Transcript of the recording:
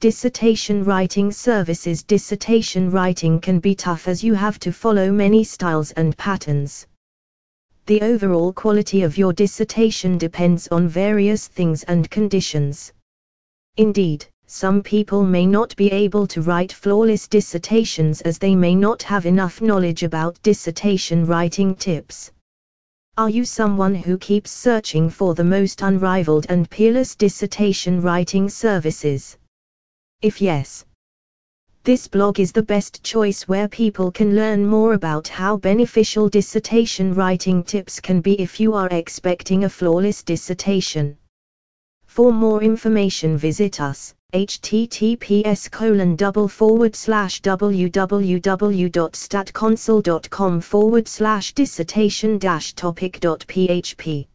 Dissertation writing services Dissertation writing can be tough as you have to follow many styles and patterns. The overall quality of your dissertation depends on various things and conditions. Indeed, some people may not be able to write flawless dissertations as they may not have enough knowledge about dissertation writing tips. Are you someone who keeps searching for the most unrivaled and peerless dissertation writing services? If yes, this blog is the best choice where people can learn more about how beneficial dissertation writing tips can be if you are expecting a flawless dissertation. For more information visit us https colon double forward slash www.statconsul.com forward slash dissertation dash topic dot php